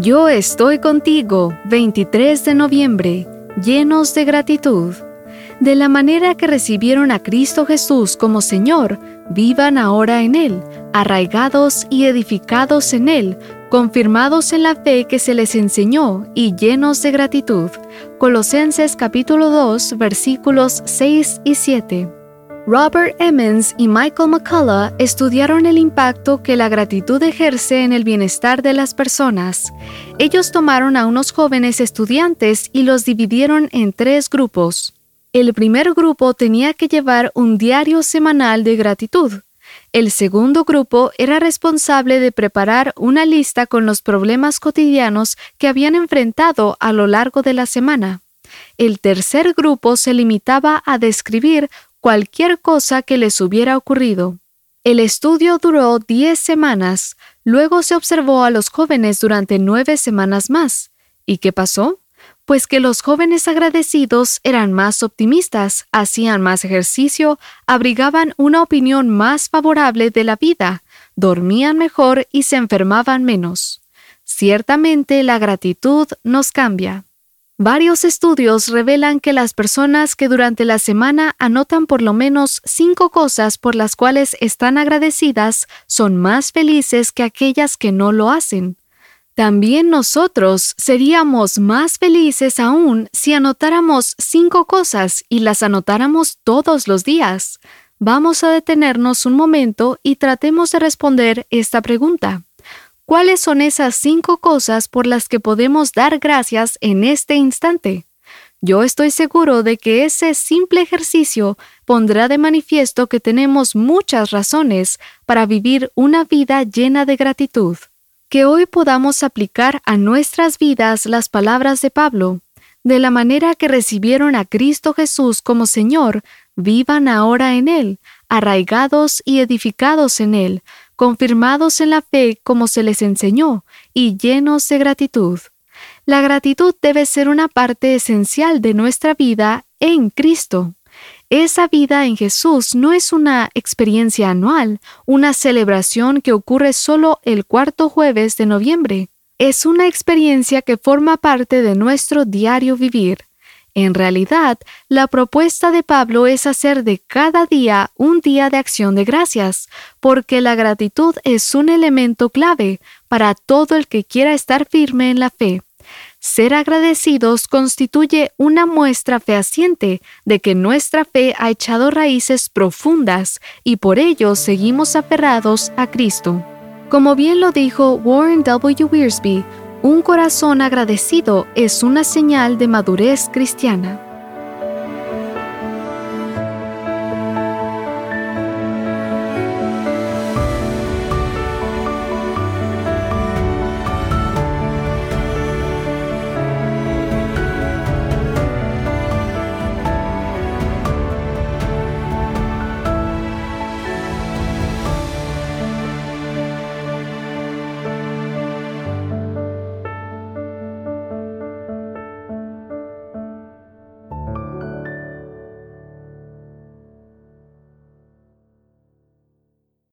Yo estoy contigo, 23 de noviembre, llenos de gratitud. De la manera que recibieron a Cristo Jesús como Señor, vivan ahora en Él, arraigados y edificados en Él, confirmados en la fe que se les enseñó y llenos de gratitud. Colosenses capítulo 2 versículos 6 y 7. Robert Emmons y Michael McCullough estudiaron el impacto que la gratitud ejerce en el bienestar de las personas. Ellos tomaron a unos jóvenes estudiantes y los dividieron en tres grupos. El primer grupo tenía que llevar un diario semanal de gratitud. El segundo grupo era responsable de preparar una lista con los problemas cotidianos que habían enfrentado a lo largo de la semana. El tercer grupo se limitaba a describir cualquier cosa que les hubiera ocurrido. El estudio duró 10 semanas, luego se observó a los jóvenes durante nueve semanas más. ¿Y qué pasó? Pues que los jóvenes agradecidos eran más optimistas, hacían más ejercicio, abrigaban una opinión más favorable de la vida, dormían mejor y se enfermaban menos. Ciertamente la gratitud nos cambia. Varios estudios revelan que las personas que durante la semana anotan por lo menos cinco cosas por las cuales están agradecidas son más felices que aquellas que no lo hacen. También nosotros seríamos más felices aún si anotáramos cinco cosas y las anotáramos todos los días. Vamos a detenernos un momento y tratemos de responder esta pregunta. ¿Cuáles son esas cinco cosas por las que podemos dar gracias en este instante? Yo estoy seguro de que ese simple ejercicio pondrá de manifiesto que tenemos muchas razones para vivir una vida llena de gratitud. Que hoy podamos aplicar a nuestras vidas las palabras de Pablo. De la manera que recibieron a Cristo Jesús como Señor, vivan ahora en Él, arraigados y edificados en Él, confirmados en la fe como se les enseñó y llenos de gratitud. La gratitud debe ser una parte esencial de nuestra vida en Cristo. Esa vida en Jesús no es una experiencia anual, una celebración que ocurre solo el cuarto jueves de noviembre. Es una experiencia que forma parte de nuestro diario vivir. En realidad, la propuesta de Pablo es hacer de cada día un día de acción de gracias, porque la gratitud es un elemento clave para todo el que quiera estar firme en la fe. Ser agradecidos constituye una muestra fehaciente de que nuestra fe ha echado raíces profundas y por ello seguimos aferrados a Cristo. Como bien lo dijo Warren W. Wiersbe, un corazón agradecido es una señal de madurez cristiana.